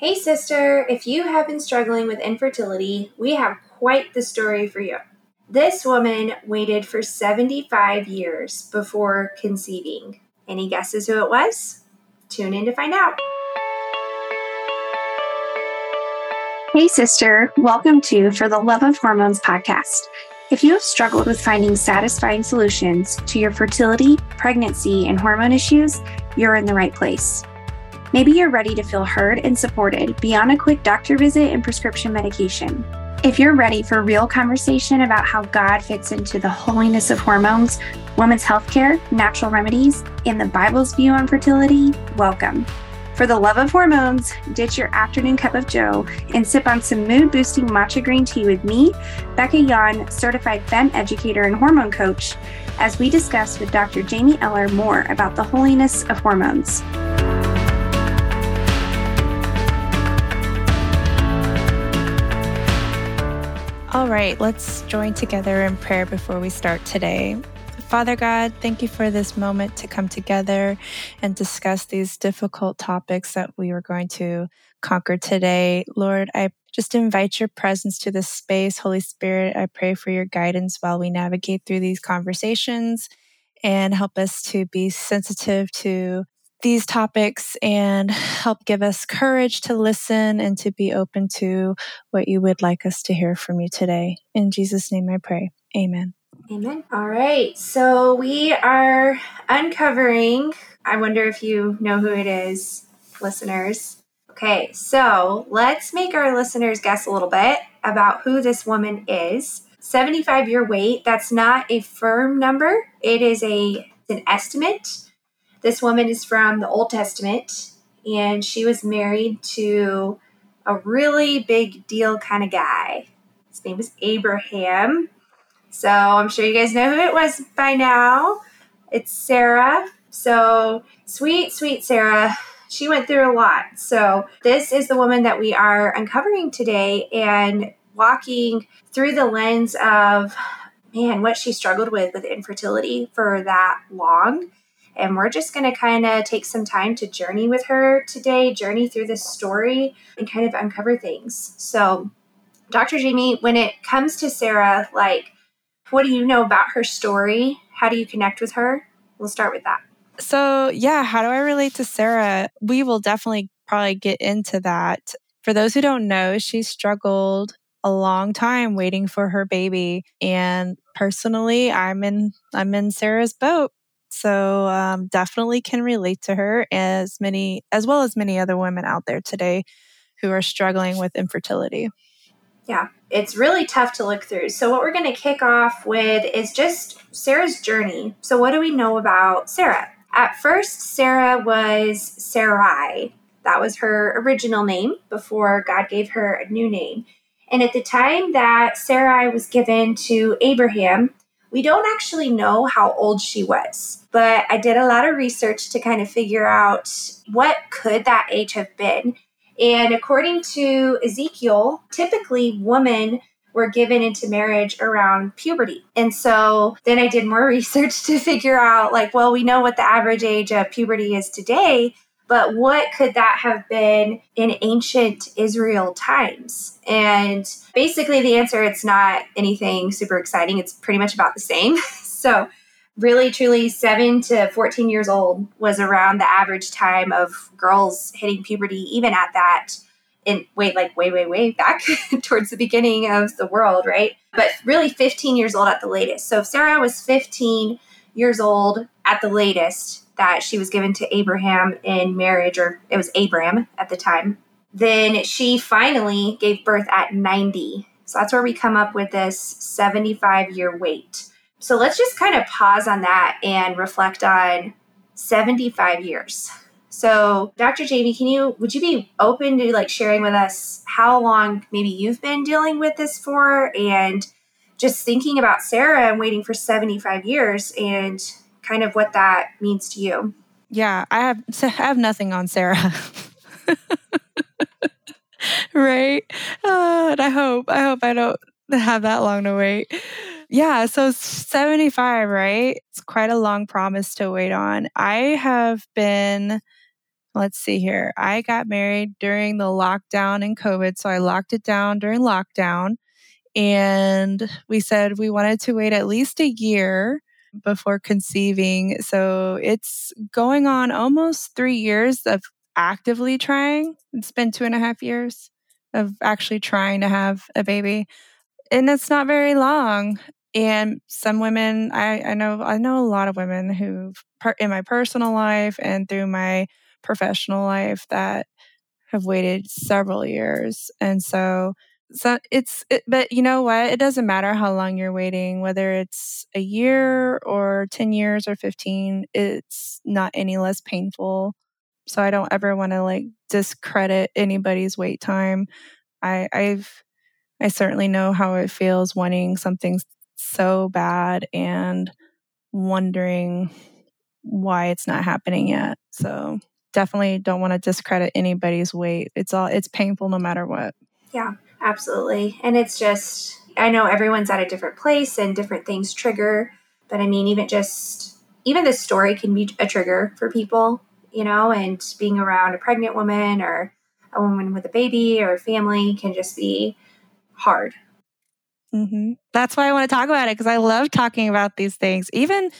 Hey, sister, if you have been struggling with infertility, we have quite the story for you. This woman waited for 75 years before conceiving. Any guesses who it was? Tune in to find out. Hey, sister. Welcome to For the Love of Hormones podcast. If you have struggled with finding satisfying solutions to your fertility, pregnancy, and hormone issues, you're in the right place. Maybe you're ready to feel heard and supported beyond a quick doctor visit and prescription medication. If you're ready for real conversation about how God fits into the holiness of hormones, women's healthcare, natural remedies, and the Bible's view on fertility, welcome. For the love of hormones, ditch your afternoon cup of joe and sip on some mood boosting matcha green tea with me, Bekah Yawn, certified FEMM educator and hormone coach, as we discuss with Dr. Jamie Eller more about the holiness of hormones. All right, let's join together in prayer before we start today. Father God, thank you for this moment to come together and discuss these difficult topics that we are going to conquer today. Lord, I just invite your presence to this space. Holy Spirit, I pray for your guidance while we navigate through these conversations and help us to be sensitive to these topics and help give us courage to listen and to be open to what you would like us to hear from you today. In Jesus' name I pray. Amen. Amen. All right. So we are uncovering, I wonder if you know who it is, listeners. Okay, so let's make our listeners guess a little bit about who this woman is. 75 year wait, that's not a firm number. It is a an estimate. This woman is from the Old Testament and she was married to a really big deal kind of guy. His name was Abraham. So I'm sure you guys know who it was by now. It's Sarah. So sweet, sweet Sarah. She went through a lot. So this is the woman that we are uncovering today and walking through the lens of, man, what she struggled with with infertility for that long. And we're just going to kind of take some time to journey with her today, journey through this story, and kind of uncover things. So, Dr. Jamie, when it comes to Sarah, like, what do you know about her story? How do you connect with her? We'll start with that. So, yeah, how do I relate to Sarah? We will definitely probably get into that. For those who don't know, she struggled a long time waiting for her baby and personally i'm in i'm in sarah's boat so um, definitely can relate to her as many as well as many other women out there today who are struggling with infertility yeah, it's really tough to look through. So, what we're going to kick off with is just Sarah's journey. So, what do we know about Sarah? At first, Sarah was Sarai. That was her original name before God gave her a new name. And at the time that Sarai was given to Abraham, we don't actually know how old she was, but I did a lot of research to kind of figure out what could that age have been. And according to Ezekiel, typically women were given into marriage around puberty. And so then I did more research to figure out like, well, we know what the average age of puberty is today, but what could that have been in ancient Israel times? And basically the answer it's not anything super exciting. It's pretty much about the same. so really truly 7 to 14 years old was around the average time of girls hitting puberty even at that in way like way way way back towards the beginning of the world right but really 15 years old at the latest so if sarah was 15 years old at the latest that she was given to abraham in marriage or it was abram at the time then she finally gave birth at 90 so that's where we come up with this 75 year wait so let's just kind of pause on that and reflect on 75 years. So, Dr. Jamie, can you would you be open to like sharing with us how long maybe you've been dealing with this for and just thinking about Sarah and waiting for 75 years and kind of what that means to you? Yeah, I have I have nothing on Sarah. right? Uh, and I hope I hope I don't have that long to wait. Yeah, so 75, right? It's quite a long promise to wait on. I have been let's see here. I got married during the lockdown and COVID. So I locked it down during lockdown. And we said we wanted to wait at least a year before conceiving. So it's going on almost three years of actively trying. It's been two and a half years of actually trying to have a baby. And it's not very long. And some women, I, I know, I know a lot of women who, in my personal life and through my professional life, that have waited several years. And so, so it's, it, but you know what? It doesn't matter how long you're waiting, whether it's a year or 10 years or 15, it's not any less painful. So I don't ever want to like discredit anybody's wait time. I, I've, I certainly know how it feels wanting something so bad and wondering why it's not happening yet. So definitely don't want to discredit anybody's wait. It's all it's painful no matter what. Yeah, absolutely. And it's just I know everyone's at a different place and different things trigger, but I mean even just even the story can be a trigger for people, you know, and being around a pregnant woman or a woman with a baby or a family can just be hard. Mm-hmm. That's why I want to talk about it because I love talking about these things. Even,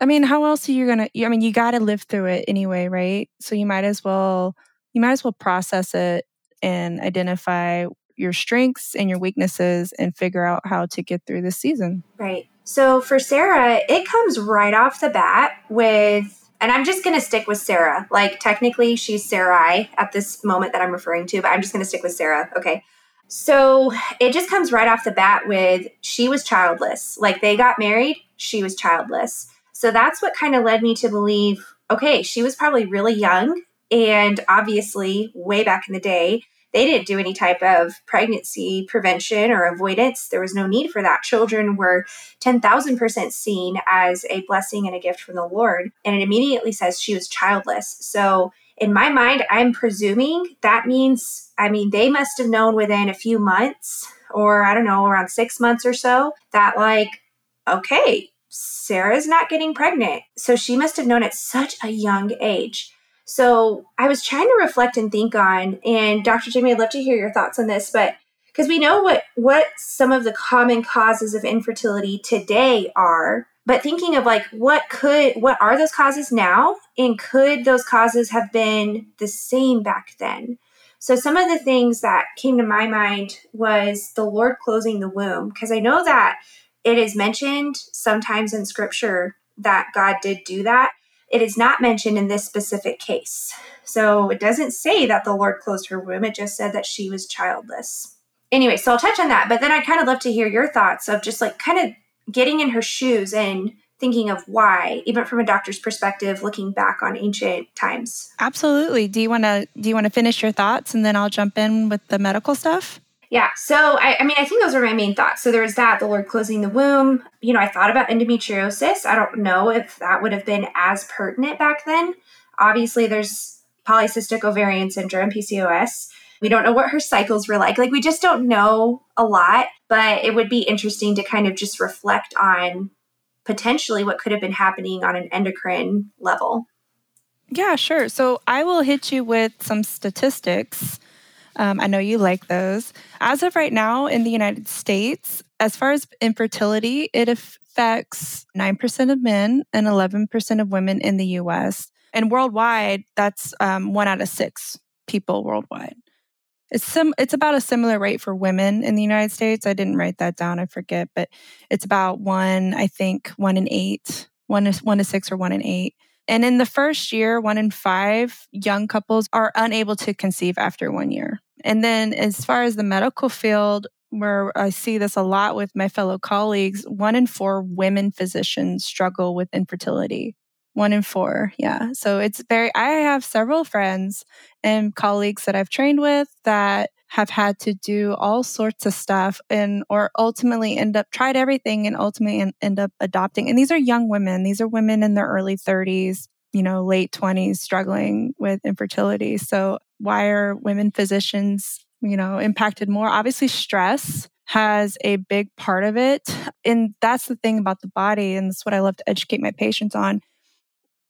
I mean, how else are you gonna? I mean, you got to live through it anyway, right? So you might as well, you might as well process it and identify your strengths and your weaknesses and figure out how to get through this season. Right. So for Sarah, it comes right off the bat with and I'm just going to stick with Sarah. Like technically she's Sarai at this moment that I'm referring to, but I'm just going to stick with Sarah. Okay. So it just comes right off the bat with she was childless. Like they got married, she was childless. So that's what kind of led me to believe okay, she was probably really young. And obviously, way back in the day, they didn't do any type of pregnancy prevention or avoidance. There was no need for that. Children were 10,000% seen as a blessing and a gift from the Lord. And it immediately says she was childless. So in my mind, I'm presuming that means, I mean, they must have known within a few months or I don't know, around six months or so that, like, okay, Sarah's not getting pregnant. So she must have known at such a young age. So I was trying to reflect and think on, and Dr. Jamie, I'd love to hear your thoughts on this, but because we know what what some of the common causes of infertility today are but thinking of like what could what are those causes now and could those causes have been the same back then so some of the things that came to my mind was the lord closing the womb because i know that it is mentioned sometimes in scripture that god did do that it is not mentioned in this specific case. So it doesn't say that the lord closed her womb it just said that she was childless. Anyway so i'll touch on that but then i kind of love to hear your thoughts of just like kind of getting in her shoes and thinking of why even from a doctor's perspective looking back on ancient times. Absolutely. Do you want to do you want to finish your thoughts and then i'll jump in with the medical stuff yeah so I, I mean i think those are my main thoughts so there was that the lord closing the womb you know i thought about endometriosis i don't know if that would have been as pertinent back then obviously there's polycystic ovarian syndrome pcos we don't know what her cycles were like. Like, we just don't know a lot, but it would be interesting to kind of just reflect on potentially what could have been happening on an endocrine level. Yeah, sure. So I will hit you with some statistics. Um, I know you like those. As of right now in the United States, as far as infertility, it affects 9% of men and 11% of women in the US. And worldwide, that's um, one out of six people worldwide. It's some it's about a similar rate for women in the United States. I didn't write that down, I forget, but it's about one, I think, one in eight, one to six or one in eight. And in the first year, one in five young couples are unable to conceive after one year. And then as far as the medical field, where I see this a lot with my fellow colleagues, one in four women physicians struggle with infertility. One in four. Yeah. So it's very, I have several friends and colleagues that I've trained with that have had to do all sorts of stuff and or ultimately end up tried everything and ultimately end up adopting and these are young women these are women in their early 30s you know late 20s struggling with infertility. So why are women physicians you know impacted more? Obviously stress has a big part of it and that's the thing about the body and that's what i love to educate my patients on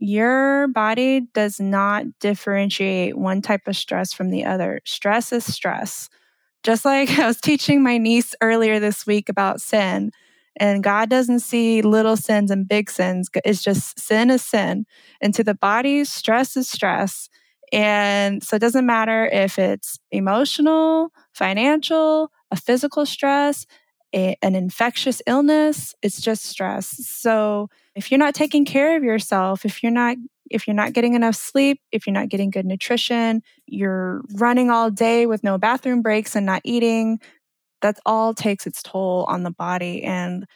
your body does not differentiate one type of stress from the other. Stress is stress. Just like I was teaching my niece earlier this week about sin, and God doesn't see little sins and big sins. It's just sin is sin. And to the body, stress is stress. And so it doesn't matter if it's emotional, financial, a physical stress, a, an infectious illness, it's just stress. So if you're not taking care of yourself, if you're not if you're not getting enough sleep, if you're not getting good nutrition, you're running all day with no bathroom breaks and not eating, that all takes its toll on the body. And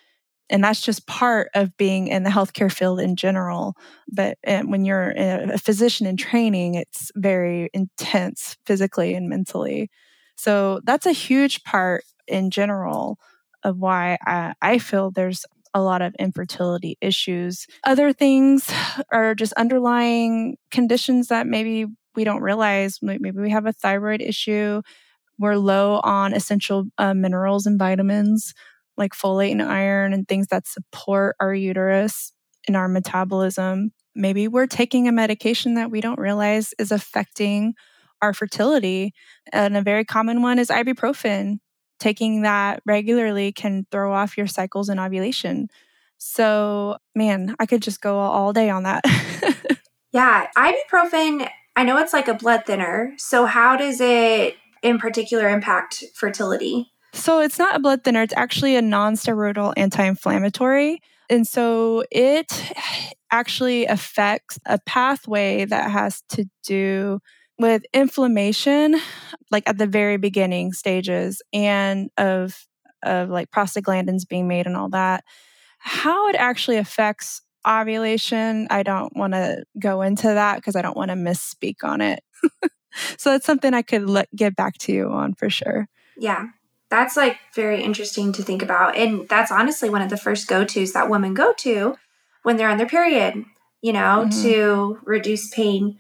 and that's just part of being in the healthcare field in general. But eh, when you're a physician in training it's very intense physically and mentally. So that's a huge part in general of why I, I feel there's a lot of infertility issues other things are just underlying conditions that maybe we don't realize maybe we have a thyroid issue we're low on essential uh, minerals and vitamins like folate and iron and things that support our uterus and our metabolism. Maybe we're taking a medication that we don't realize is affecting our fertility. And a very common one is ibuprofen. Taking that regularly can throw off your cycles and ovulation. So, man, I could just go all day on that. yeah, ibuprofen, I know it's like a blood thinner. So, how does it in particular impact fertility? So it's not a blood thinner, it's actually a non-steroidal anti-inflammatory. And so it actually affects a pathway that has to do with inflammation like at the very beginning stages and of of like prostaglandins being made and all that. How it actually affects ovulation, I don't want to go into that because I don't want to misspeak on it. so that's something I could let, get back to you on for sure. Yeah that's like very interesting to think about. And that's honestly one of the first go tos that women go to when they're on their period, you know, mm-hmm. to reduce pain.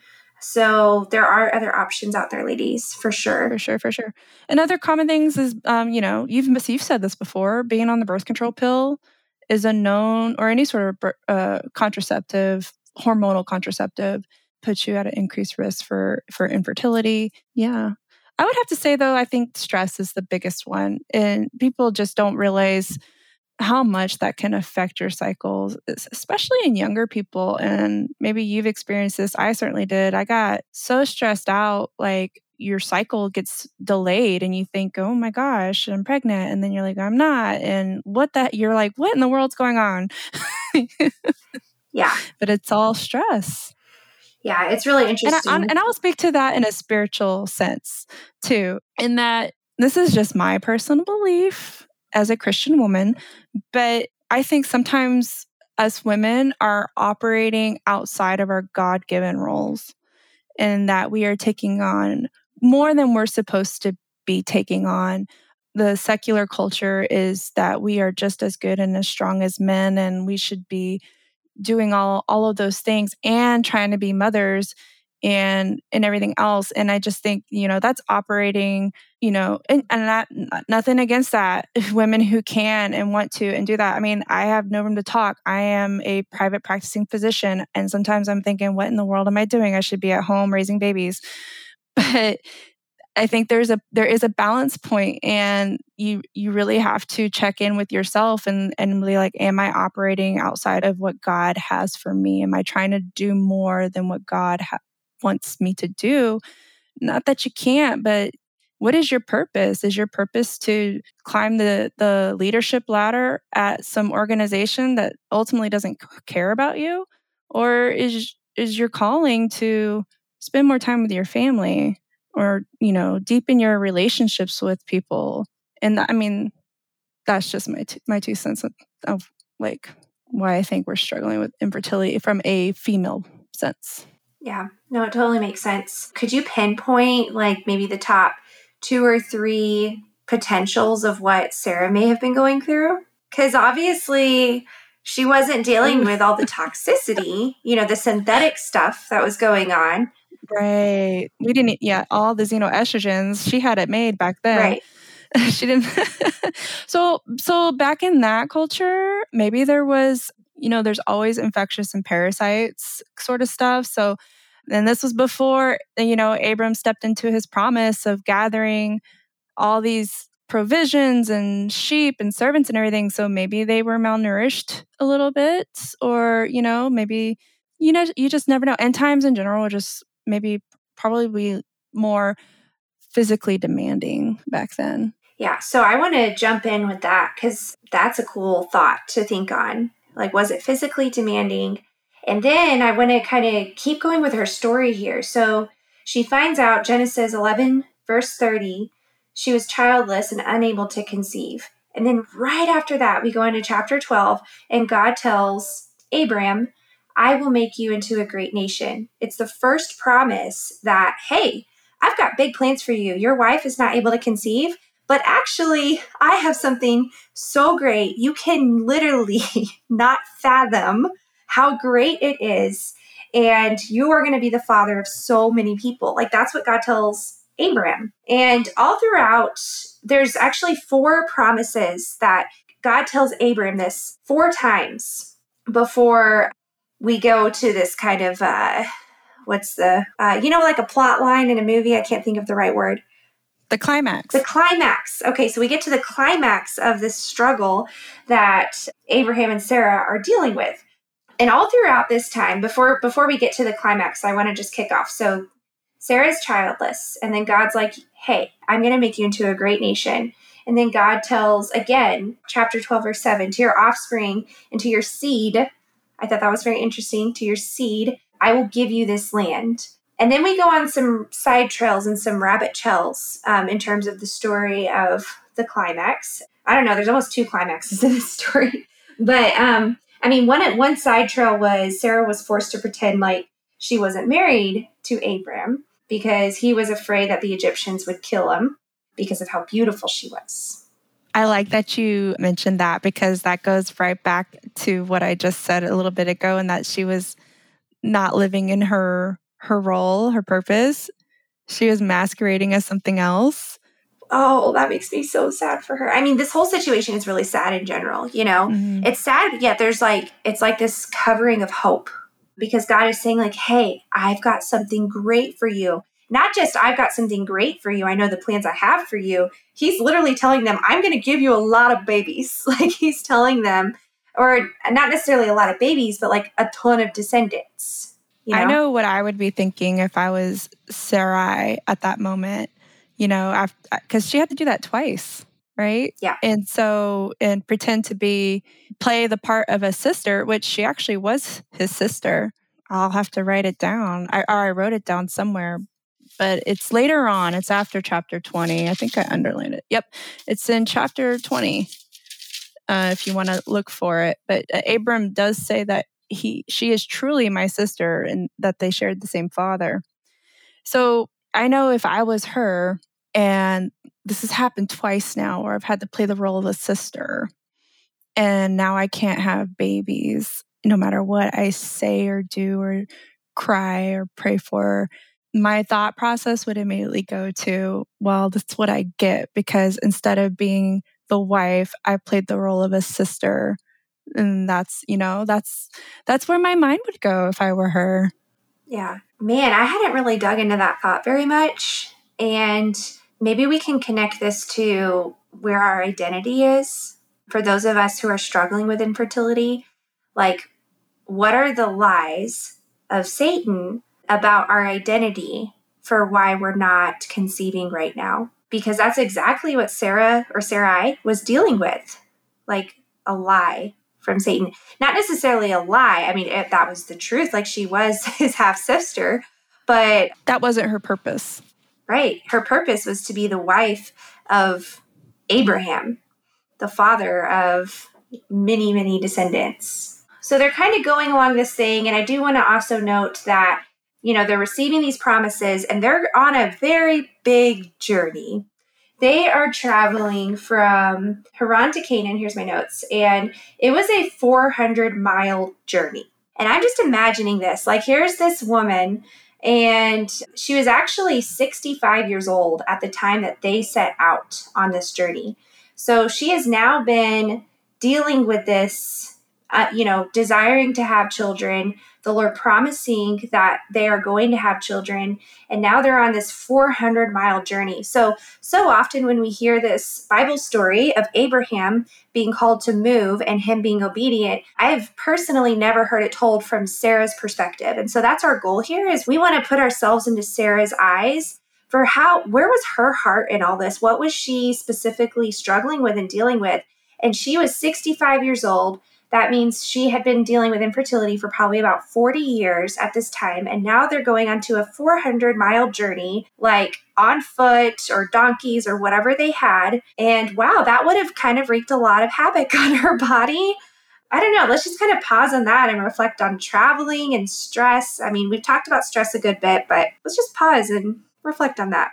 So there are other options out there, ladies, for sure. For sure, for sure. And other common things is, um, you know, you've you've said this before. Being on the birth control pill is a known, or any sort of uh, contraceptive, hormonal contraceptive, puts you at an increased risk for for infertility. Yeah, I would have to say, though, I think stress is the biggest one. And people just don't realize how much that can affect your cycles, especially in younger people. And maybe you've experienced this. I certainly did. I got so stressed out, like your cycle gets delayed and you think, oh my gosh, I'm pregnant. And then you're like, I'm not. And what that, you're like, what in the world's going on? yeah. But it's all stress yeah, it's really interesting. And, I, and I'll speak to that in a spiritual sense too, in that this is just my personal belief as a Christian woman, but I think sometimes us women are operating outside of our God given roles and that we are taking on more than we're supposed to be taking on. The secular culture is that we are just as good and as strong as men, and we should be doing all all of those things and trying to be mothers and and everything else and i just think you know that's operating you know and, and that nothing against that women who can and want to and do that i mean i have no room to talk i am a private practicing physician and sometimes i'm thinking what in the world am i doing? I should be at home raising babies. But I think there's a there is a balance point and you you really have to check in with yourself and and be like am I operating outside of what God has for me? Am I trying to do more than what God ha- wants me to do not that you can't but what is your purpose? Is your purpose to climb the the leadership ladder at some organization that ultimately doesn't care about you? Or is is your calling to spend more time with your family or you know deepen your relationships with people? And i mean that's just my t- my two cents of, of like why i think we're struggling with infertility from a female sense yeah no it totally makes sense could you pinpoint like maybe the top two or three potentials of what sarah may have been going through because obviously she wasn't dealing mm. with all the toxicity you know the synthetic stuff that was going on Right. We didn't, yeah, all the xenoestrogens, she had it made back then. Right. she didn't. so, so back in that culture, maybe there was you know, there's always infectious and parasites sort of stuff. So, and this was before, you know, Abram stepped into his promise of gathering all these provisions and sheep and servants and everything. So maybe they were malnourished a little bit, or, you know, maybe, you know, you just never know. End times in general are just maybe probably be more physically demanding back then. Yeah. So I want to jump in with that because that's a cool thought to think on. Like, was it physically demanding? And then I want to kind of keep going with her story here. So she finds out Genesis 11, verse 30, she was childless and unable to conceive. And then right after that, we go into chapter 12, and God tells Abram, I will make you into a great nation. It's the first promise that, hey, I've got big plans for you. Your wife is not able to conceive, but actually, I have something so great. You can literally not fathom how great it is. And you are going to be the father of so many people. Like, that's what God tells Abraham. And all throughout, there's actually four promises that God tells Abraham this four times before we go to this kind of, uh, what's the, uh, you know, like a plot line in a movie. I can't think of the right word. The climax. The climax. Okay, so we get to the climax of this struggle that Abraham and Sarah are dealing with. And all throughout this time, before before we get to the climax, I want to just kick off. So Sarah's childless, and then God's like, "Hey, I'm going to make you into a great nation." And then God tells again, chapter 12 verse 7, to your offspring and to your seed. I thought that was very interesting. To your seed, I will give you this land. And then we go on some side trails and some rabbit trails um, in terms of the story of the climax. I don't know, there's almost two climaxes in this story. But um, I mean, one one side trail was Sarah was forced to pretend like she wasn't married to Abram because he was afraid that the Egyptians would kill him because of how beautiful she was. I like that you mentioned that because that goes right back to what I just said a little bit ago, and that she was not living in her her role, her purpose. She was masquerading as something else. Oh, that makes me so sad for her. I mean, this whole situation is really sad in general, you know? Mm-hmm. It's sad, yet there's like, it's like this covering of hope because God is saying, like, hey, I've got something great for you. Not just I've got something great for you. I know the plans I have for you. He's literally telling them, I'm going to give you a lot of babies. Like he's telling them, or not necessarily a lot of babies, but like a ton of descendants. You know? I know what I would be thinking if I was Sarai at that moment, you know, because she had to do that twice, right? Yeah. And so, and pretend to be, play the part of a sister, which she actually was his sister. I'll have to write it down. I, or I wrote it down somewhere, but it's later on. It's after chapter 20. I think I underlined it. Yep. It's in chapter 20. Uh, if you want to look for it. But uh, Abram does say that he she is truly my sister and that they shared the same father. So I know if I was her and this has happened twice now where I've had to play the role of a sister and now I can't have babies no matter what I say or do or cry or pray for my thought process would immediately go to, well, that's what I get because instead of being the wife, I played the role of a sister and that's you know that's that's where my mind would go if i were her yeah. Man i hadn't really dug into that thought very much. And maybe we can connect this to where our identity is for those of us who are struggling with infertility. Like what are the lies of satan about our identity for why we're not conceiving right now? Because that's exactly what sarah or sarai was dealing with. Like a lie from Satan. Not necessarily a lie. I mean, if that was the truth, like she was his half sister, but that wasn't her purpose. Right. Her purpose was to be the wife of Abraham, the father of many, many descendants. So they're kind of going along this thing. And I do want to also note that, you know, they're receiving these promises and they're on a very big journey. They are traveling from Haran to Canaan. Here's my notes. And it was a 400 mile journey. And I'm just imagining this. Like, here's this woman, and she was actually 65 years old at the time that they set out on this journey. So she has now been dealing with this uh, you know, desiring to have children, the Lord promising that they are going to have children, and now they're on this 400 mile journey. So, so often when we hear this Bible story of Abraham being called to move and him being obedient, I have personally never heard it told from Sarah's perspective. And so that's our goal here is we want to put ourselves into Sarah's eyes for how where was her heart in all this? What was she specifically struggling with and dealing with? And she was 65 years old that means she had been dealing with infertility for probably about 40 years at this time. And now they're going on to a 400 mile journey, like on foot or donkeys or whatever they had. And wow, that would have kind of wreaked a lot of havoc on her body. I don't know. Let's just kind of pause on that and reflect on traveling and stress. I mean, we've talked about stress a good bit, but let's just pause and reflect on that.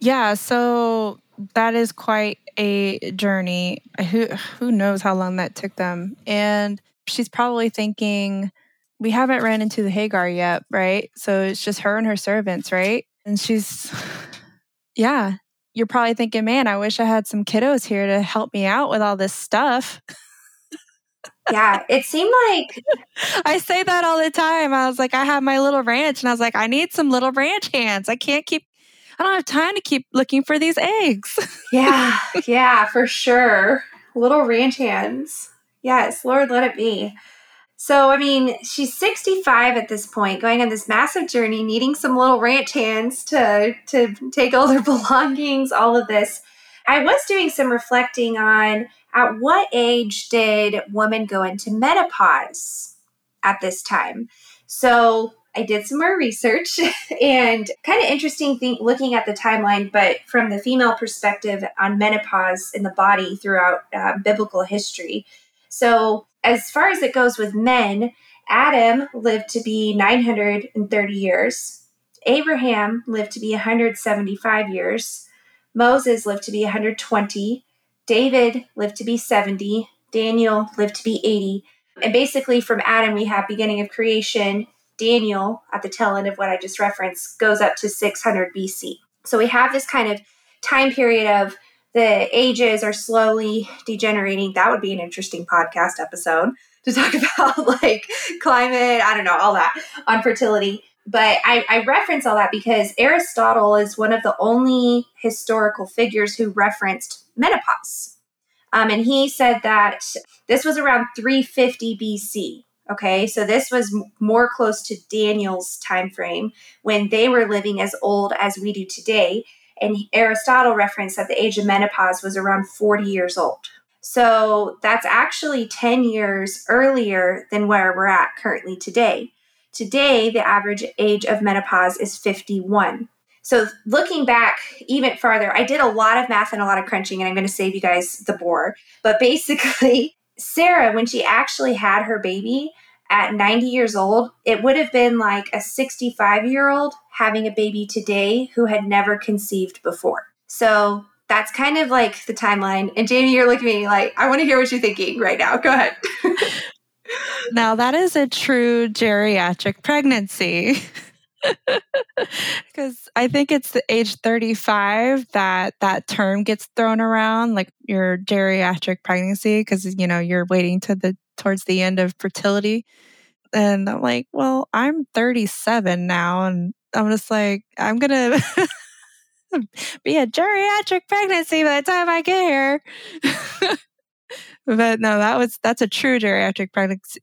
Yeah. So that is quite a journey. Who who knows how long that took them? And she's probably thinking, we haven't ran into the Hagar yet, right? So it's just her and her servants, right? And she's, yeah, you're probably thinking, man, I wish I had some kiddos here to help me out with all this stuff. yeah, it seemed like I say that all the time. I was like, I have my little ranch, and I was like, I need some little ranch hands. I can't keep I don't have time to keep looking for these eggs. yeah, yeah, for sure. Little ranch hands. Yes, Lord, let it be. So, I mean, she's 65 at this point, going on this massive journey, needing some little ranch hands to, to take all their belongings, all of this. I was doing some reflecting on at what age did women go into menopause at this time? So, I did some more research and kind of interesting thing looking at the timeline, but from the female perspective on menopause in the body throughout uh, biblical history. So, as far as it goes with men, Adam lived to be 930 years, Abraham lived to be 175 years, Moses lived to be 120, David lived to be 70, Daniel lived to be 80. And basically, from Adam, we have beginning of creation, Daniel, at the tail end of what I just referenced, goes up to 600 BC. So we have this kind of time period of the ages are slowly degenerating. That would be an interesting podcast episode to talk about like climate, I don't know, all that on fertility. But I, I reference all that because Aristotle is one of the only historical figures who referenced menopause. Um, and he said that this was around 350 BC. Okay, so this was more close to Daniel's time frame when they were living as old as we do today. And Aristotle referenced that the age of menopause was around 40 years old. So that's actually 10 years earlier than where we're at currently today. Today, the average age of menopause is 51. So, looking back even farther, I did a lot of math and a lot of crunching, and I'm going to save you guys the bore. But basically, Sarah, when she actually had her baby at 90 years old, it would have been like a 65 year old having a baby today who had never conceived before. So that's kind of like the timeline. And Jamie, you're looking at me like, I want to hear what you're thinking right now. Go ahead. now, that is a true geriatric pregnancy. because I think it's the age 35 that that term gets thrown around, like your geriatric pregnancy, because you know you're waiting to the towards the end of fertility. And I'm like, well, I'm 37 now, and I'm just like, I'm gonna be a geriatric pregnancy by the time I get here. but no, that was that's a true geriatric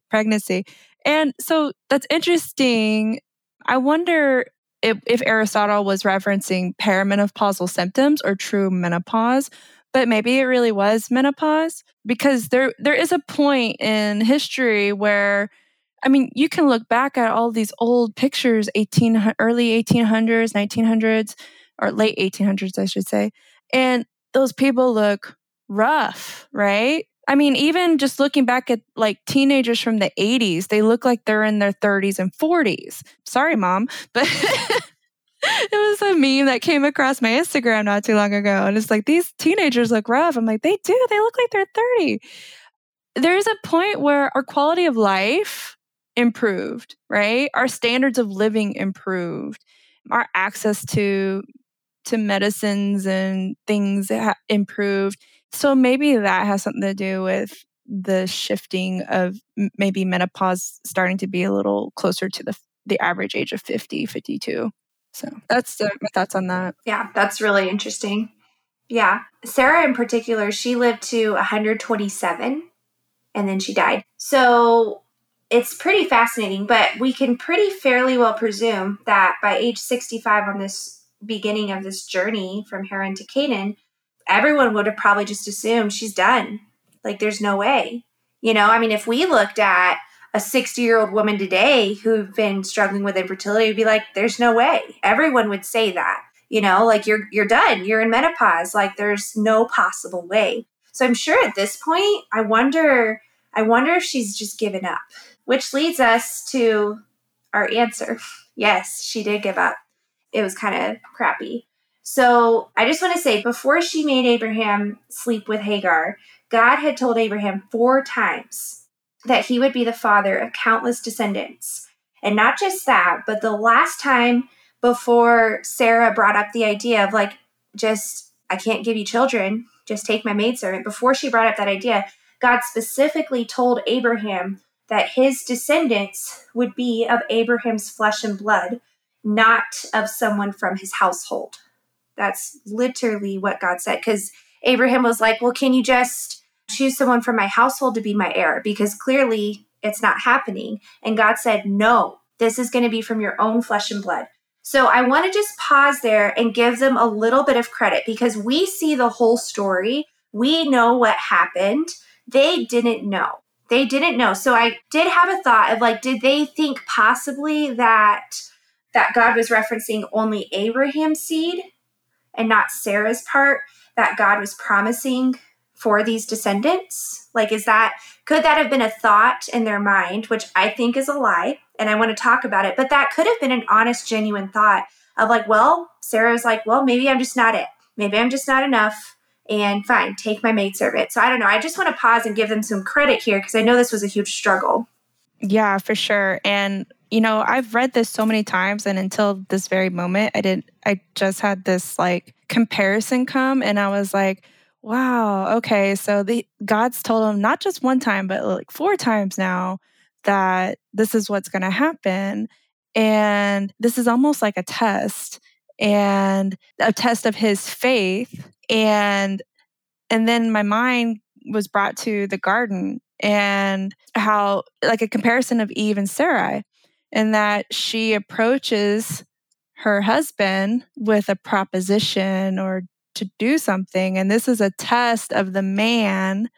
pregnancy. And so that's interesting I wonder if, if Aristotle was referencing perimenopausal symptoms or true menopause, but maybe it really was menopause because there there is a point in history where I mean, you can look back at all these old pictures, 18 early 1800s, 1900s or late 1800s I should say, and those people look rough, right? I mean, even just looking back at like teenagers from the 80s, they look like they're in their 30s and 40s. Sorry, mom, but it was a meme that came across my Instagram not too long ago. And it's like, these teenagers look rough. I'm like, they do. They look like they're 30. There's a point where our quality of life improved, right? Our standards of living improved. Our access to to medicines and things improved so maybe that has something to do with the shifting of maybe menopause starting to be a little closer to the the average age of 50, 52. So that's uh, my thoughts on that. Yeah, that's really interesting. Yeah. Sarah, in particular, she lived to 127 and then she died. So it's pretty fascinating, but we can pretty fairly well presume that by age 65 on this beginning of this journey from Haran to Canaan, everyone would have probably just assumed she's done. Like, there's no way. You know, I mean, if we looked at a 60 year old woman today who've been struggling with infertility, would be like, there's no way. Everyone would say that. You know, like you're you're done. You're in menopause. Like there's no possible way. So I'm sure at this point, I wonder, I wonder if she's just given up. Which leads us to our answer. Yes, she did give up. It was kind of crappy. So I just want to say before she made Abraham sleep with Hagar, God had told Abraham four times that he would be the father of countless descendants. And not just that, but the last time before Sarah brought up the idea of like, just, I can't give you children, just take my maidservant, before she brought up that idea, God specifically told Abraham that his descendants would be of Abraham's flesh and blood, not of someone from his household. That's literally what God said. Because Abraham was like, Well, can you just choose someone from my household to be my heir? Because clearly it's not happening. And God said, No, this is going to be from your own flesh and blood. So I want to just pause there and give them a little bit of credit because we see the whole story. We know what happened. They didn't know. They didn't know. So I did have a thought of like, did they think possibly that that God was referencing only Abraham's seed and not Sarah's part that God was promising for these descendants? Like, is that, could that have been a thought in their mind, which I think is a lie? And I want to talk about it, but that could have been an honest, genuine thought of like, well, Sarah's like, well, maybe I'm just not it. Maybe I'm just not enough. And fine, take my maidservant. So I don't know. I just want to pause and give them some credit here because I know this was a huge struggle. Yeah, for sure. And you know, I've read this so many times and until this very moment, I didn't I just had this like comparison come and I was like, wow, okay, so the God's told him not just one time but like four times now that this is what's going to happen and this is almost like a test and a test of his faith and and then my mind was brought to the garden and how like a comparison of Eve and Sarai in that she approaches her husband with a proposition or to do something. And this is a test of the man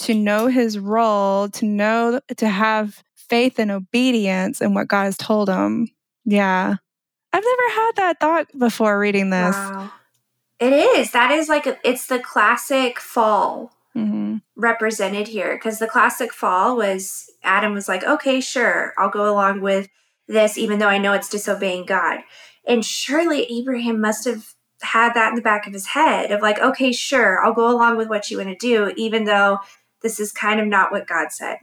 to know his role, to know, to have faith and obedience in what God has told him. Yeah. I've never had that thought before reading this. Wow. It is. That is like, a, it's the classic fall mm-hmm. represented here because the classic fall was Adam was like, okay, sure, I'll go along with this, even though I know it's disobeying God. And surely Abraham must have had that in the back of his head of like, okay, sure, I'll go along with what you want to do, even though this is kind of not what God said.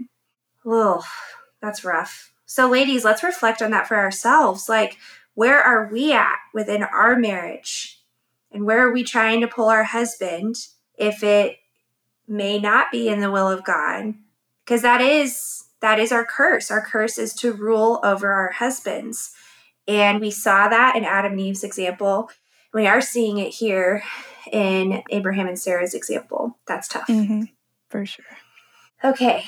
Oh, that's rough. So, ladies, let's reflect on that for ourselves. Like, where are we at within our marriage? And where are we trying to pull our husband if it may not be in the will of God because that is that is our curse. Our curse is to rule over our husbands. And we saw that in Adam and Eve's example. We are seeing it here in Abraham and Sarah's example. That's tough. Mm-hmm. For sure. Okay.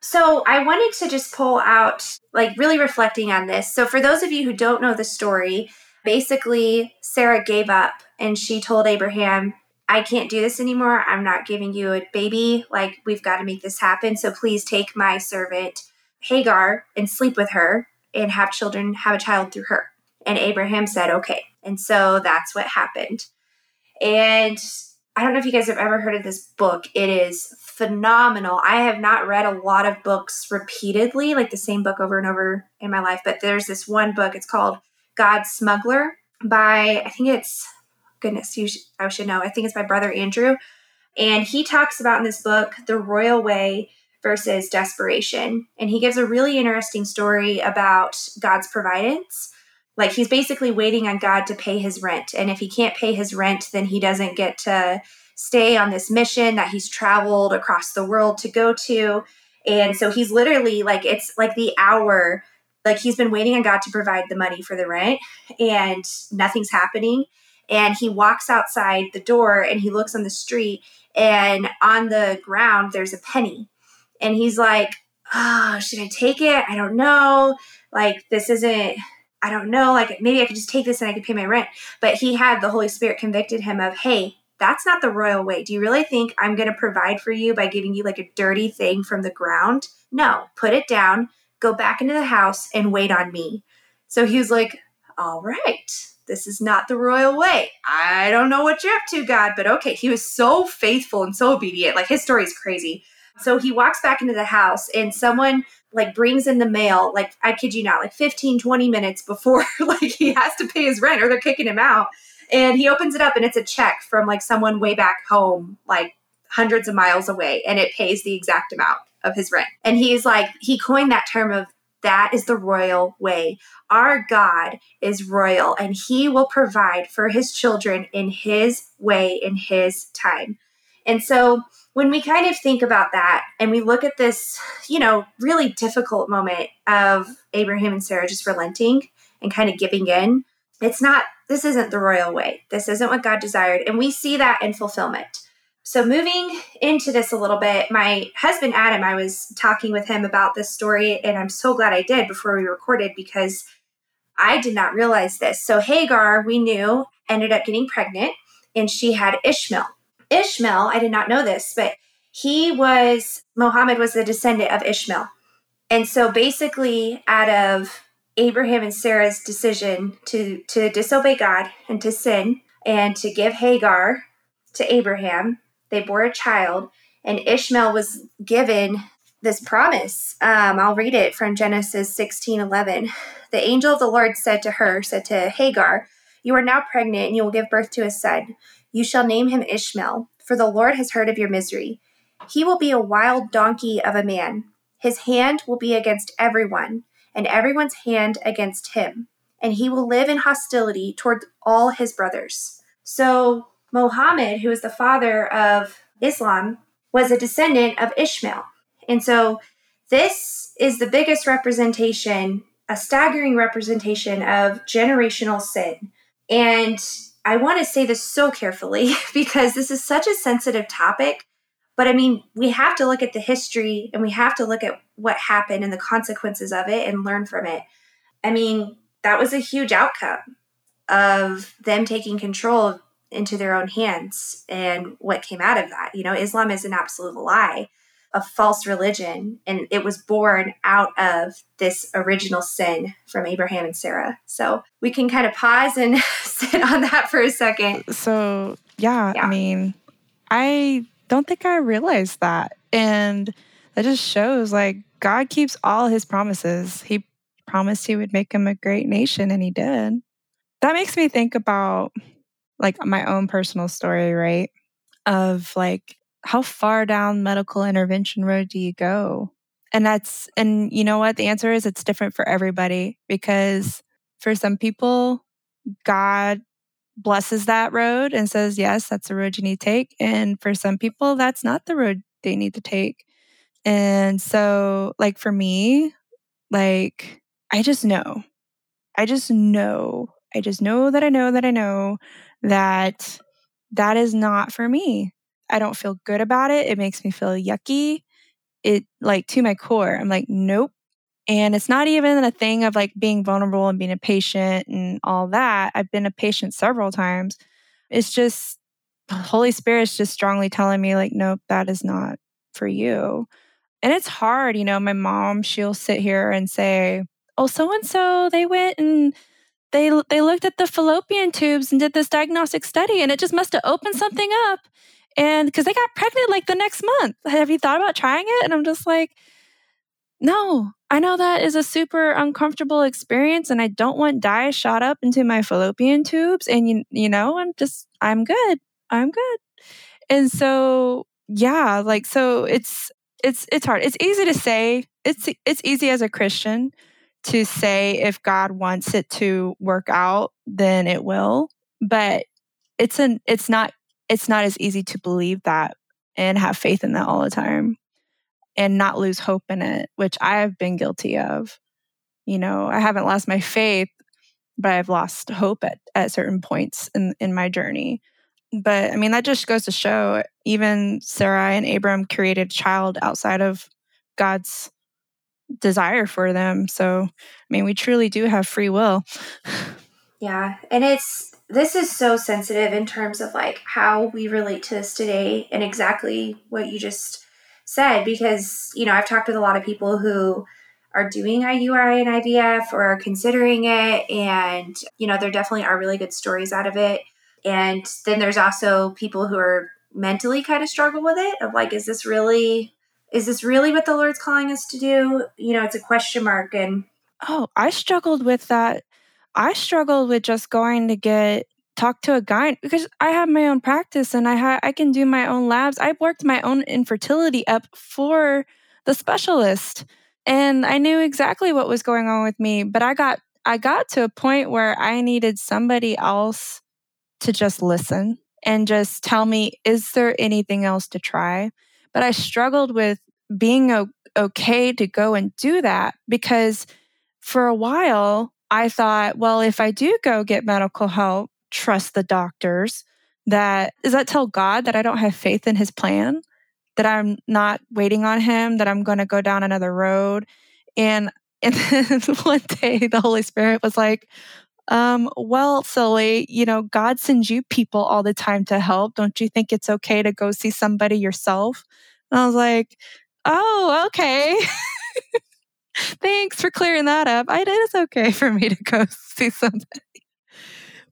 So I wanted to just pull out, like, really reflecting on this. So, for those of you who don't know the story, basically, Sarah gave up and she told Abraham, I can't do this anymore. I'm not giving you a baby. Like, we've got to make this happen. So please take my servant Hagar and sleep with her and have children, have a child through her. And Abraham said, okay. And so that's what happened. And I don't know if you guys have ever heard of this book. It is phenomenal. I have not read a lot of books repeatedly, like the same book over and over in my life, but there's this one book. It's called God's Smuggler by, I think it's goodness, you I should know. I think it's my brother Andrew. And he talks about in this book the royal way versus desperation. And he gives a really interesting story about God's providence Like he's basically waiting on God to pay his rent. And if he can't pay his rent, then he doesn't get to stay on this mission that he's traveled across the world to go to. And so he's literally like, it's like the hour, like he's been waiting on God to provide the money for the rent and nothing's happening. And he walks outside the door and he looks on the street and on the ground there's a penny. And he's like, oh, should I take it? I don't know. Like, this isn't, I don't know. Like, maybe I could just take this and I could pay my rent. But he had the Holy Spirit convicted him of, hey, that's not the royal way. Do you really think I'm going to provide for you by giving you like a dirty thing from the ground? No, put it down, go back into the house and wait on me. So he was like, all right, this is not the royal way. I don't know what you're up to, God, but okay. He was so faithful and so obedient. Like his story is crazy. So he walks back into the house and someone like brings in the mail, like I kid you not, like 15, 20 minutes before like he has to pay his rent or they're kicking him out. And he opens it up and it's a check from like someone way back home, like hundreds of miles away, and it pays the exact amount of his rent. And he's like, he coined that term of that is the royal way. Our God is royal and he will provide for his children in his way, in his time. And so when we kind of think about that and we look at this, you know, really difficult moment of Abraham and Sarah just relenting and kind of giving in, it's not, this isn't the royal way. This isn't what God desired. And we see that in fulfillment. So, moving into this a little bit, my husband Adam, I was talking with him about this story, and I'm so glad I did before we recorded because I did not realize this. So, Hagar, we knew, ended up getting pregnant, and she had Ishmael. Ishmael, I did not know this, but he was, Muhammad was the descendant of Ishmael. And so, basically, out of Abraham and Sarah's decision to, to disobey God and to sin and to give Hagar to Abraham, they bore a child, and Ishmael was given this promise. Um, I'll read it from Genesis 16 11. The angel of the Lord said to her, said to Hagar, You are now pregnant, and you will give birth to a son. You shall name him Ishmael, for the Lord has heard of your misery. He will be a wild donkey of a man. His hand will be against everyone, and everyone's hand against him. And he will live in hostility toward all his brothers. So Mohammed, who is the father of Islam, was a descendant of Ishmael. And so this is the biggest representation, a staggering representation of generational sin. And I want to say this so carefully because this is such a sensitive topic. But I mean, we have to look at the history and we have to look at what happened and the consequences of it and learn from it. I mean, that was a huge outcome of them taking control into their own hands and what came out of that. You know, Islam is an absolute lie, a false religion, and it was born out of this original sin from Abraham and Sarah. So we can kind of pause and sit on that for a second. So, yeah, yeah. I mean, I don't think I realized that. And that just shows like God keeps all his promises. He promised he would make him a great nation, and he did. That makes me think about like my own personal story, right? Of like, how far down medical intervention road do you go? And that's, and you know what? The answer is it's different for everybody because for some people, God blesses that road and says, yes, that's the road you need to take. And for some people, that's not the road they need to take. And so, like, for me, like, I just know, I just know, I just know that I know that I know that that is not for me. I don't feel good about it. It makes me feel yucky. It like to my core. I'm like, nope. And it's not even a thing of like being vulnerable and being a patient and all that. I've been a patient several times. It's just Holy Spirit's just strongly telling me, like, nope, that is not for you. And it's hard, you know. My mom, she'll sit here and say, Oh, so and so, they went and they they looked at the fallopian tubes and did this diagnostic study and it just must have opened something up. And because they got pregnant like the next month. Have you thought about trying it? And i'm just like no. I know that is a super uncomfortable experience and i don't want dye shot up into my fallopian tubes and you, you know i'm just i'm good. I'm good. And so yeah like so it's it's it's hard. It's easy to say. It's it's easy as a christian to say if God wants it to work out, then it will. But it's an it's not it's not as easy to believe that and have faith in that all the time and not lose hope in it, which I have been guilty of. You know, I haven't lost my faith, but I've lost hope at, at certain points in, in my journey. But I mean, that just goes to show even Sarai and Abram created a child outside of God's desire for them. So, I mean, we truly do have free will. Yeah. And it's, this is so sensitive in terms of like how we relate to this today and exactly what you just said because you know i've talked with a lot of people who are doing IUI and IVF or are considering it and you know there definitely are really good stories out of it and then there's also people who are mentally kind of struggle with it of like is this really is this really what the lord's calling us to do you know it's a question mark and oh i struggled with that i struggled with just going to get talk to a guy because I have my own practice and I ha- I can do my own labs. I've worked my own infertility up for the specialist and I knew exactly what was going on with me, but I got I got to a point where I needed somebody else to just listen and just tell me is there anything else to try? But I struggled with being o- okay to go and do that because for a while I thought, well, if I do go get medical help, trust the doctors that does that tell God that I don't have faith in his plan, that I'm not waiting on him, that I'm going to go down another road. And and then one day the Holy Spirit was like, um, well, silly, you know, God sends you people all the time to help. Don't you think it's okay to go see somebody yourself? And I was like, oh, okay. Thanks for clearing that up. it is okay for me to go see somebody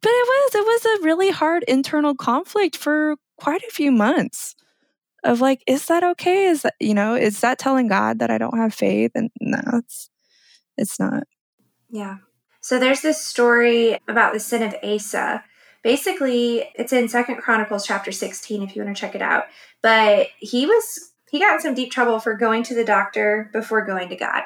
but it was it was a really hard internal conflict for quite a few months of like is that okay is that you know is that telling god that i don't have faith and no it's it's not yeah so there's this story about the sin of asa basically it's in second chronicles chapter 16 if you want to check it out but he was he got in some deep trouble for going to the doctor before going to god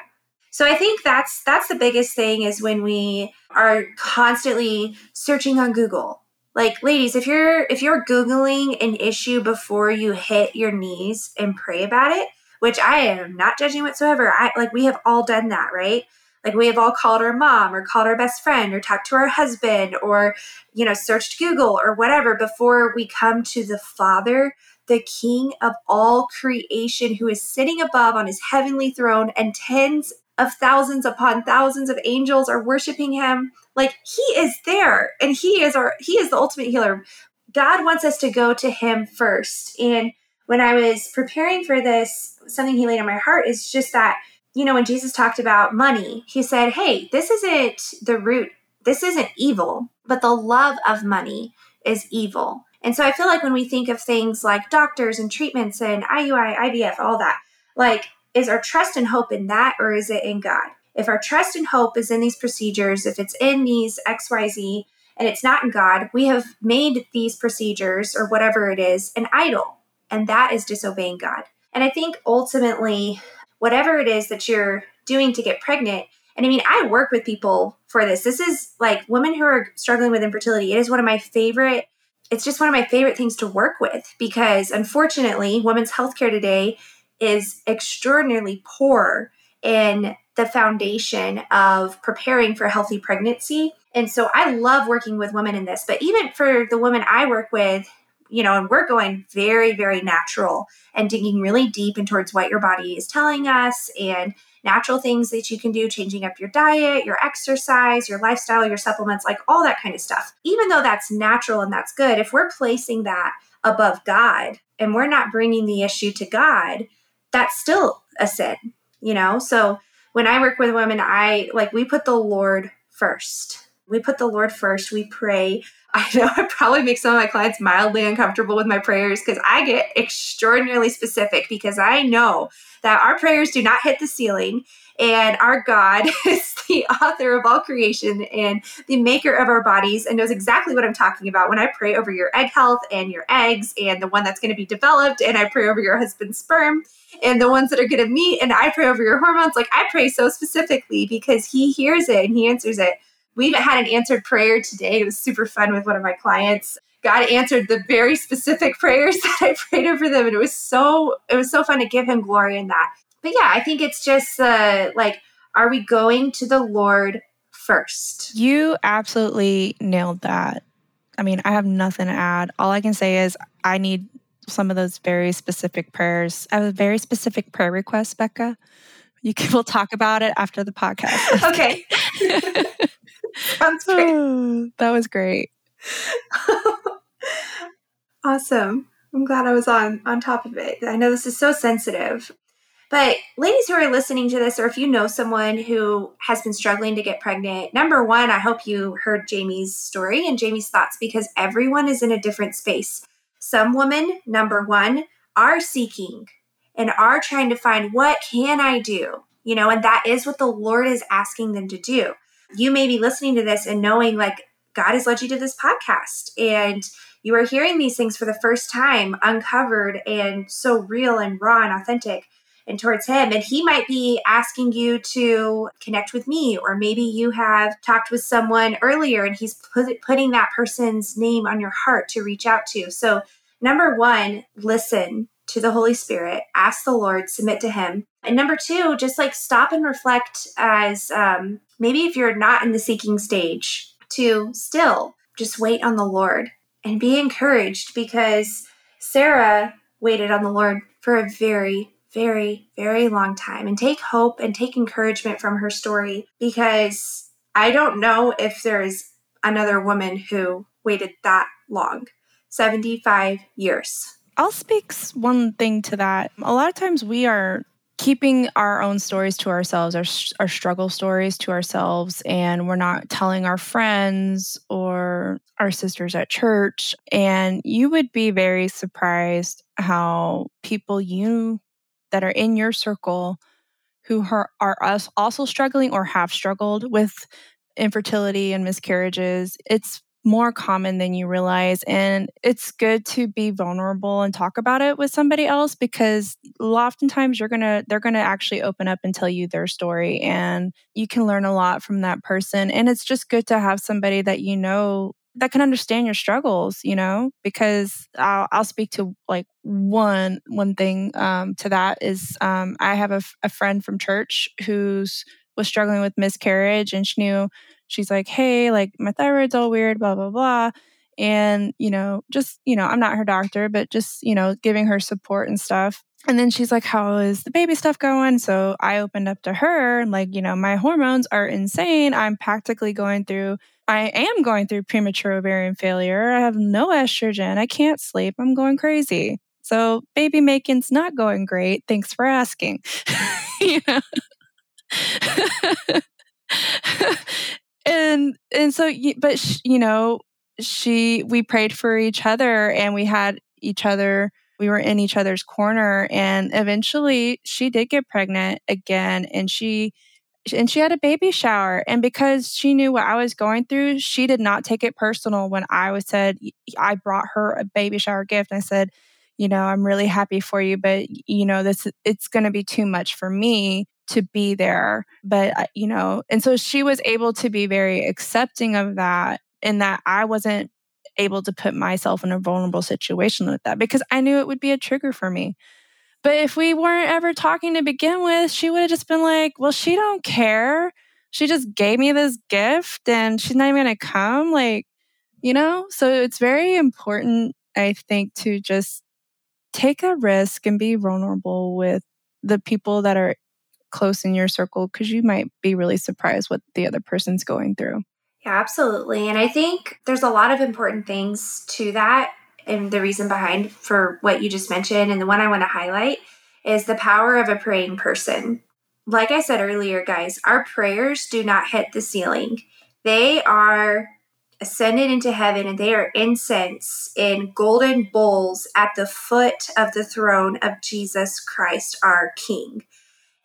so I think that's that's the biggest thing is when we are constantly searching on Google. Like ladies, if you're if you're googling an issue before you hit your knees and pray about it, which I am not judging whatsoever. I like we have all done that, right? Like we have all called our mom or called our best friend or talked to our husband or you know searched Google or whatever before we come to the Father the King of all creation, who is sitting above on his heavenly throne, and tens of thousands upon thousands of angels are worshiping him. Like he is there and he is our he is the ultimate healer. God wants us to go to him first. And when i was preparing for this something he laid on my heart is just that you know when jesus talked about money he said hey this isn't the root this isn't evil but the love of money is evil and so i feel like when we think of things like doctors and treatments and iui ivf all that like is our trust and hope in that or is it in God? If our trust and hope is in these procedures, if it's in these XYZ and it's not in God, we have made these procedures or whatever it is an idol. And that is disobeying God. And I think ultimately, whatever it is that you're doing to get pregnant, and I mean, I work with people for this. This is like women who are struggling with infertility. It is one of my favorite, it's just one of my favorite things to work with because unfortunately, women's healthcare today is extraordinarily poor in the foundation of preparing for healthy pregnancy. And so I love working with women in this, but even for the women I work with, you know, and we're going very, very natural and digging really deep in towards what your body is telling us and natural things that you can do, changing up your diet, your exercise, your lifestyle, your supplements, like all that kind of stuff. Even though that's natural and that's good, if we're placing that above God and we're not bringing the issue to God, that's still a sin, you know? So when I work with women, I like, we put the Lord first. We put the Lord first. We pray. I know I probably make some of my clients mildly uncomfortable with my prayers because I get extraordinarily specific because I know that our prayers do not hit the ceiling and our God is the author of all creation and the maker of our bodies and knows exactly what I'm talking about when I pray over your egg health and your eggs and the one that's going to be developed. And I pray over your husband's sperm and the ones that are going to meet. And I pray over your hormones. Like I pray so specifically because he hears it and he answers it. We even had an answered prayer today. It was super fun with one of my clients. God answered the very specific prayers that I prayed over them. And it was so, it was so fun to give him glory in that but yeah, I think it's just uh, like, are we going to the Lord first? You absolutely nailed that. I mean, I have nothing to add. All I can say is I need some of those very specific prayers. I have a very specific prayer request, Bekah. You can, we'll talk about it after the podcast. okay. Sounds great. that was great. awesome. I'm glad I was on on top of it. I know this is so sensitive. But ladies who are listening to this, or if you know someone who has been struggling to get pregnant, number one, I hope you heard Jamie's story and Jamie's thoughts because everyone is in a different space. Some women, number one, are seeking and are trying to find what can I do? You know, and that is what the Lord is asking them to do. You may be listening to this and knowing like God has led you to this podcast and you are hearing these things for the first time, uncovered and so real and raw and authentic and towards him. And he might be asking you to connect with me, or maybe you have talked with someone earlier and he's put, putting that person's name on your heart to reach out to. So, number one, listen to the Holy Spirit, ask the Lord, submit to Him. And number two, just like stop and reflect as um, maybe if you're not in the seeking stage, to still just wait on the Lord and be encouraged because Sarah waited on the Lord for a very, very, very long time and take hope and take encouragement from her story because I don't know if there's another woman who waited that long 75 years. I'll speak one thing to that. A lot of times we are keeping our own stories to ourselves, our, our struggle stories to ourselves, and we're not telling our friends or our sisters at church. And you would be very surprised how people you that are in your circle who are, are also struggling or have struggled with infertility and miscarriages. It's more common than you realize. And it's good to be vulnerable and talk about it with somebody else because oftentimes you're gonna they're gonna actually open up and tell you their story and you can learn a lot from that person. And it's just good to have somebody that you know that can understand your struggles you know because i'll, I'll speak to like one one thing um, to that is um, i have a, a friend from church who's was struggling with miscarriage and she knew she's like hey like my thyroid's all weird blah blah blah and you know just you know i'm not her doctor but just you know giving her support and stuff and then she's like, How is the baby stuff going? So I opened up to her, and, like, you know, my hormones are insane. I'm practically going through I am going through premature ovarian failure. I have no estrogen. I can't sleep. I'm going crazy. So baby making's not going great. Thanks for asking. and and so but you know she we prayed for each other and we had each other we were in each other's corner and eventually she did get pregnant again and she and she had a baby shower and because she knew what i was going through she did not take it personal when i was said i brought her a baby shower gift and i said you know i'm really happy for you but you know this it's going to be too much for me to be there but uh, you know and so she was able to be very accepting of that and that i wasn't able to put myself in a vulnerable situation with that because i knew it would be a trigger for me but if we weren't ever talking to begin with, she would have just been like, well, she don't care. She just gave me this gift and she's not even going to come. Like, you know? So it's very important, I think, to just take a risk and be vulnerable with the people that are close in your circle because you might be really surprised what the other person's going through. Yeah, absolutely. And I think there's a lot of important things to that and the reason behind for what you just mentioned and the one I want to highlight is the power of a praying person. Like I said earlier, guys, our prayers do not hit the ceiling. They are ascended into heaven and they are incense in golden bowls at the foot of the throne of Jesus Christ, our King.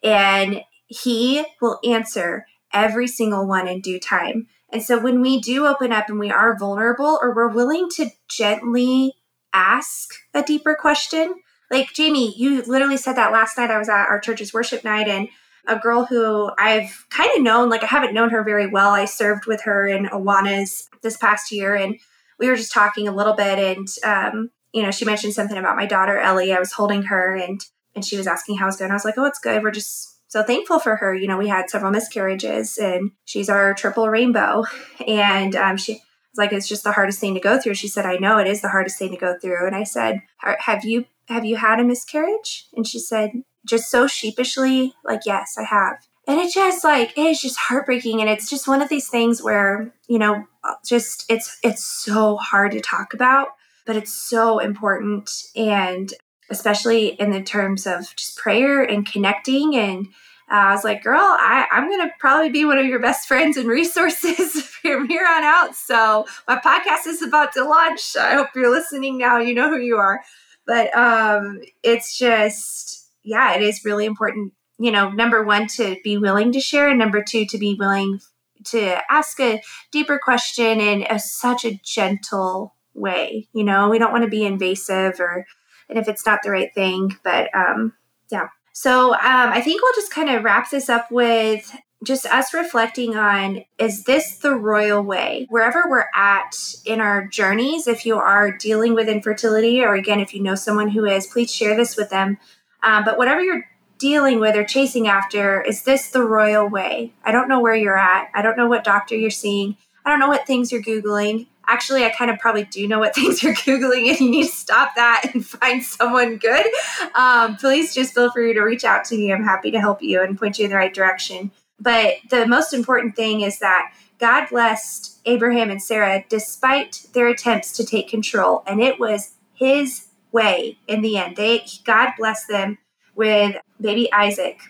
And he will answer every single one in due time. And so when we do open up and we are vulnerable or we're willing to gently ask a deeper question, like Jamie, you literally said that last night I was at our church's worship night and a girl who I've kind of known, like I haven't known her very well. I served with her in Awanas this past year and we were just talking a little bit and um, you know, she mentioned something about my daughter Ellie. I was holding her and and she was asking how it's going. I was like, "Oh, it's good. We're just so thankful for her. You know, we had several miscarriages and she's our triple rainbow. And um, she was like, it's just the hardest thing to go through. She said, I know it is the hardest thing to go through. And I said, have you, have you had a miscarriage? And she said, just so sheepishly, like, yes, I have. And it just like, it is just heartbreaking. And it's just one of these things where, you know, just it's, it's so hard to talk about, but it's so important. And especially in the terms of just prayer and connecting and uh, I was like, girl, I, I'm going to probably be one of your best friends and resources from here on out. So my podcast is about to launch. I hope you're listening now. You know who you are. But um, it's just, yeah, it is really important. You know, number one, to be willing to share, and number two, to be willing to ask a deeper question in a, such a gentle way. You know, we don't want to be invasive or, and if it's not the right thing, but um, yeah, so um, I think we'll just kind of wrap this up with just us reflecting on is this the royal way? Wherever we're at in our journeys, if you are dealing with infertility, or again, if you know someone who is, please share this with them. Um, but whatever you're dealing with or chasing after, is this the royal way? I don't know where you're at. I don't know what doctor you're seeing. I don't know what things you're Googling actually, I kind of probably do know what things you're Googling and you need to stop that and find someone good, um, please just feel free to reach out to me. I'm happy to help you and point you in the right direction. But the most important thing is that God blessed Abraham and Sarah despite their attempts to take control, and it was His way in the end. They God blessed them with baby Isaac,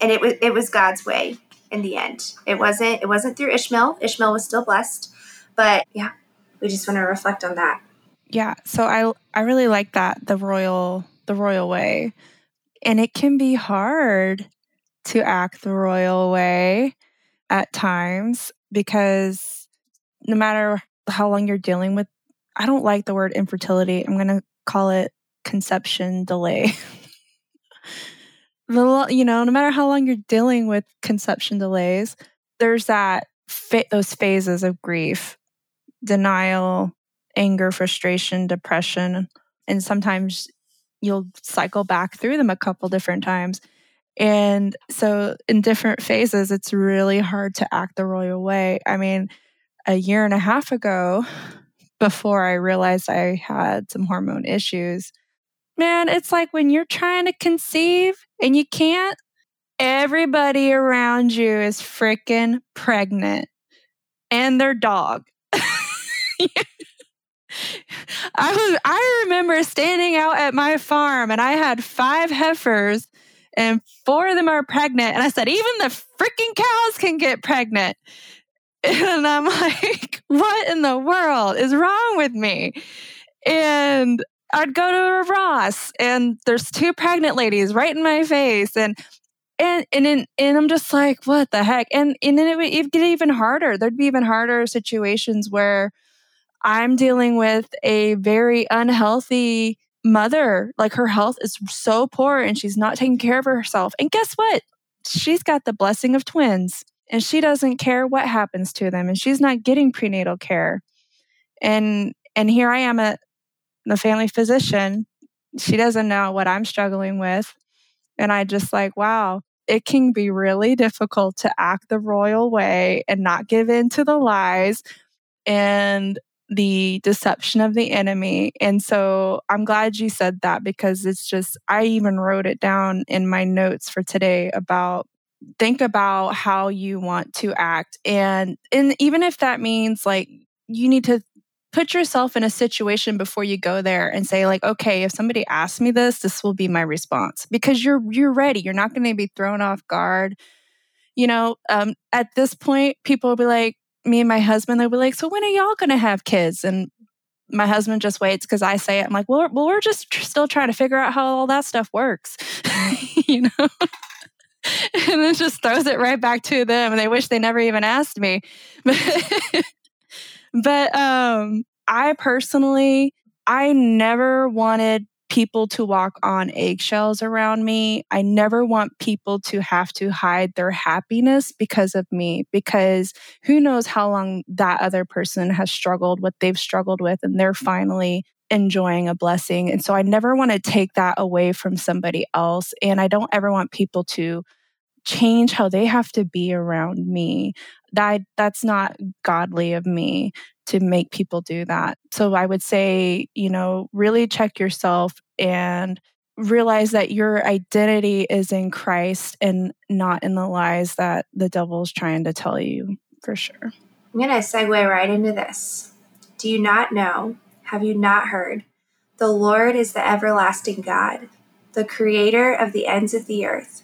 and it was it was God's way in the end. It wasn't it wasn't through Ishmael. Ishmael was still blessed, but yeah, we just want to reflect on that. Yeah, so I I really like that the royal the royal way. And it can be hard to act the royal way at times because no matter how long you're dealing with I don't like the word infertility. I'm going to call it conception delay. the you know, no matter how long you're dealing with conception delays, there's that those phases of grief denial, anger, frustration, depression. And sometimes you'll cycle back through them a couple different times. And so, in different phases, it's really hard to act the royal way. I mean, a year and a half ago, before I realized I had some hormone issues, man, it's like when you're trying to conceive and you can't, everybody around you is freaking pregnant and their dog. I was I remember standing out at my farm and I had five heifers and four of them are pregnant and I said even the freaking cows can get pregnant. And I'm like, what in the world is wrong with me? And I'd go to a Ross and there's two pregnant ladies right in my face and and and and, and I'm just like, what the heck? And and then it would get even harder. There'd be even harder situations where I'm dealing with a very unhealthy mother. Like her health is so poor and she's not taking care of herself. And guess what? She's got the blessing of twins and she doesn't care what happens to them and she's not getting prenatal care. And and here I am at the family physician. She doesn't know what I'm struggling with. And I just like, wow, it can be really difficult to act the royal way and not give in to the lies and the deception of the enemy. And so I'm glad you said that because it's just, I even wrote it down in my notes for today about think about how you want to act. And, and even if that means like you need to put yourself in a situation before you go there and say like okay if somebody asks me this this will be my response because you're you're ready you're not going to be thrown off guard you know um, at this point people will be like me and my husband, they'll be like, So when are y'all going to have kids? And my husband just waits because I say it. I'm like, well, well, we're just still trying to figure out how all that stuff works, you know. and then just throws it right back to them, and they wish they never even asked me. but um, I personally, I never wanted people to walk on eggshells around me. I never want people to have to hide their happiness because of me, because who knows how long that other person has struggled, what they've struggled with, and they're finally enjoying a blessing. And so I never want to take that away from somebody else. And I don't ever want people to change how they have to be around me. That that's not godly of me to make people do that. So I would say, you know, really check yourself and realize that your identity is in Christ and not in the lies that the devil's trying to tell you for sure. I'm going to segue right into this. Do you not know? Have you not heard? The Lord is the everlasting God, the creator of the ends of the earth.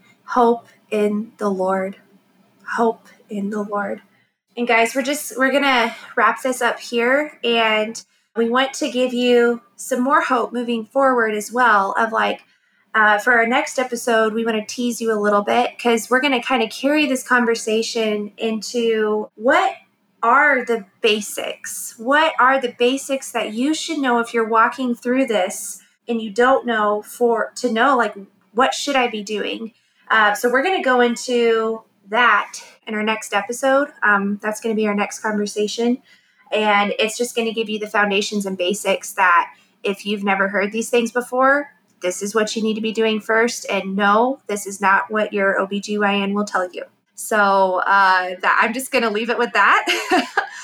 hope in the Lord. Hope in the Lord. And guys, we're just we're going to wrap this up here and we want to give you some more hope moving forward as well of like uh, for our next episode we want to tease you a little bit because we're going to kind of carry this conversation into what are the basics what are the basics that you should know if you're walking through this and you don't know for to know like what should i be doing uh, so we're going to go into that in our next episode. Um, that's going to be our next conversation. And it's just going to give you the foundations and basics that if you've never heard these things before, this is what you need to be doing first. And no, this is not what your OBGYN will tell you. So uh, that I'm just going to leave it with that.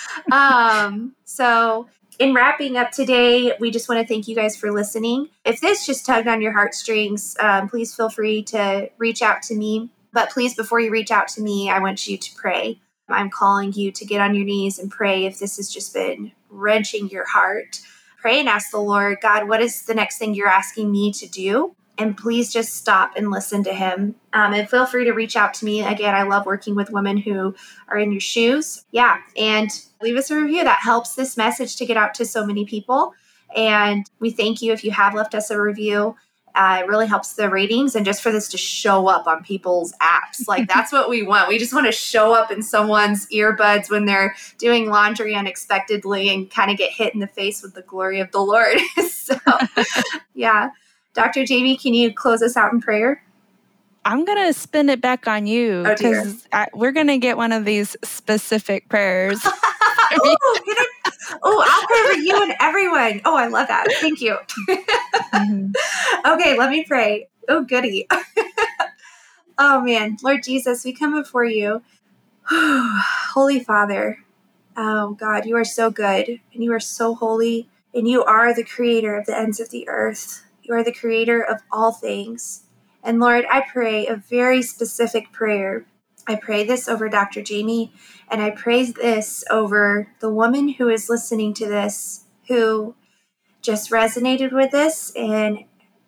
um, so in wrapping up today, we just want to thank you guys for listening. If this just tugged on your heartstrings, um, please feel free to reach out to me but please, before you reach out to me, I want you to pray. I'm calling you to get on your knees and pray if this has just been wrenching your heart. Pray and ask the Lord, God, what is the next thing you're asking me to do? And please just stop and listen to Him. Um, and feel free to reach out to me. Again, I love working with women who are in your shoes. Yeah. And leave us a review. That helps this message to get out to so many people. And we thank you if you have left us a review. Uh, it really helps the ratings and just for this to show up on people's apps. Like that's what we want. We just want to show up in someone's earbuds when they're doing laundry unexpectedly and kind of get hit in the face with the glory of the Lord. so, yeah. Dr. Jamie, can you close us out in prayer? I'm going to spin it back on you because oh we're going to get one of these specific prayers. Ooh, oh, I'll pray for you and everyone. Oh, I love that. Thank you. mm-hmm. Okay, let me pray. Oh, goody. oh, man. Lord Jesus, we come before you. Holy Father, oh, God, you are so good and you are so holy, and you are the creator of the ends of the earth. You are the creator of all things. And Lord, I pray a very specific prayer I pray this over Dr. Jamie, and I pray this over the woman who is listening to this, who just resonated with this and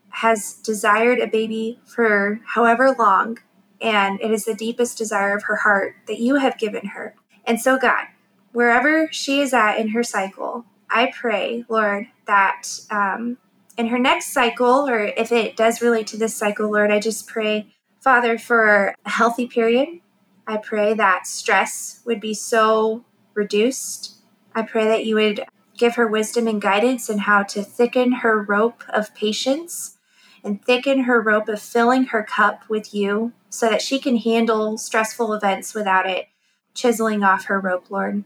has desired a baby for however long. And it is the deepest desire of her heart that you have given her. And so, God, wherever she is at in her cycle, I pray, Lord, that um, in her next cycle, or if it does relate to this cycle, Lord, I just pray, Father, for a healthy period, I pray that stress would be so reduced. I pray that you would give her wisdom and guidance in how to thicken her rope of patience and thicken her rope of filling her cup with you so that she can handle stressful events without it chiseling off her rope, Lord,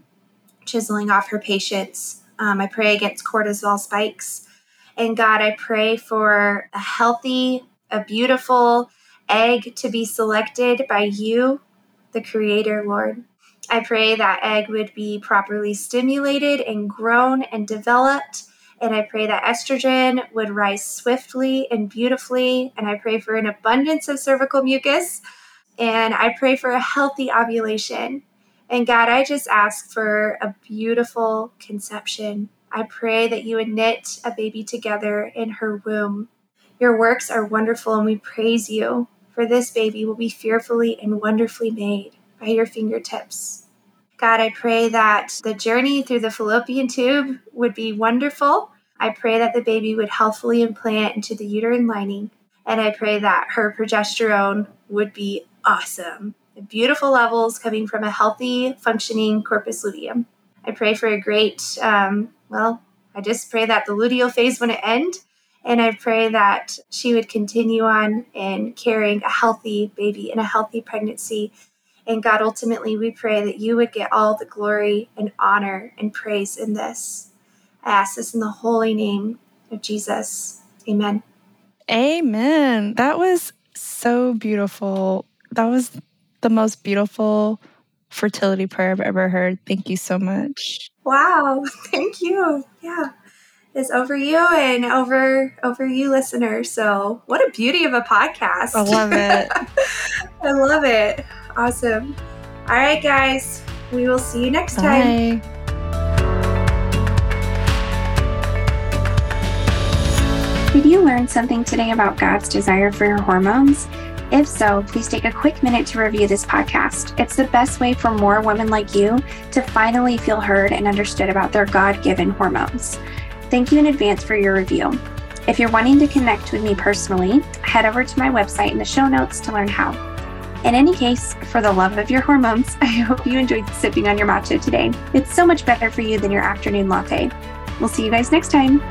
chiseling off her patience. Um, I pray against cortisol spikes. And God, I pray for a healthy, a beautiful egg to be selected by you the Creator, Lord. I pray that egg would be properly stimulated and grown and developed. And I pray that estrogen would rise swiftly and beautifully. And I pray for an abundance of cervical mucus. And I pray for a healthy ovulation. And God, I just ask for a beautiful conception. I pray that you would knit a baby together in her womb. Your works are wonderful, and we praise you, for this baby will be fearfully and wonderfully made by your fingertips. God, I pray that the journey through the fallopian tube would be wonderful. I pray that the baby would healthfully implant into the uterine lining. And I pray that her progesterone would be awesome. Beautiful levels coming from a healthy, functioning corpus luteum. I pray for a great, um, well, I just pray that the luteal phase wouldn't end. And I pray that she would continue on in carrying a healthy baby and a healthy pregnancy. And God, ultimately, we pray that you would get all the glory and honor and praise in this. I ask this in the holy name of Jesus. Amen. Amen. That was so beautiful. That was the most beautiful fertility prayer I've ever heard. Thank you so much. Wow. Thank you. Yeah. It's over you and over over you listeners. So what a beauty of a podcast. I love it. I love it. Awesome. All right, guys. We will see you next time. Did you learn something today about God's desire for your hormones? If so, please take a quick minute to review this podcast. It's the best way for more women like you to finally feel heard and understood about their God given hormones. Thank you in advance for your review. If you're wanting to connect with me personally, head over to my website in the show notes to learn how. In any case, for the love of your hormones, I hope you enjoyed sipping on your matcha today. It's so much better for you than your afternoon latte. We'll see you guys next time.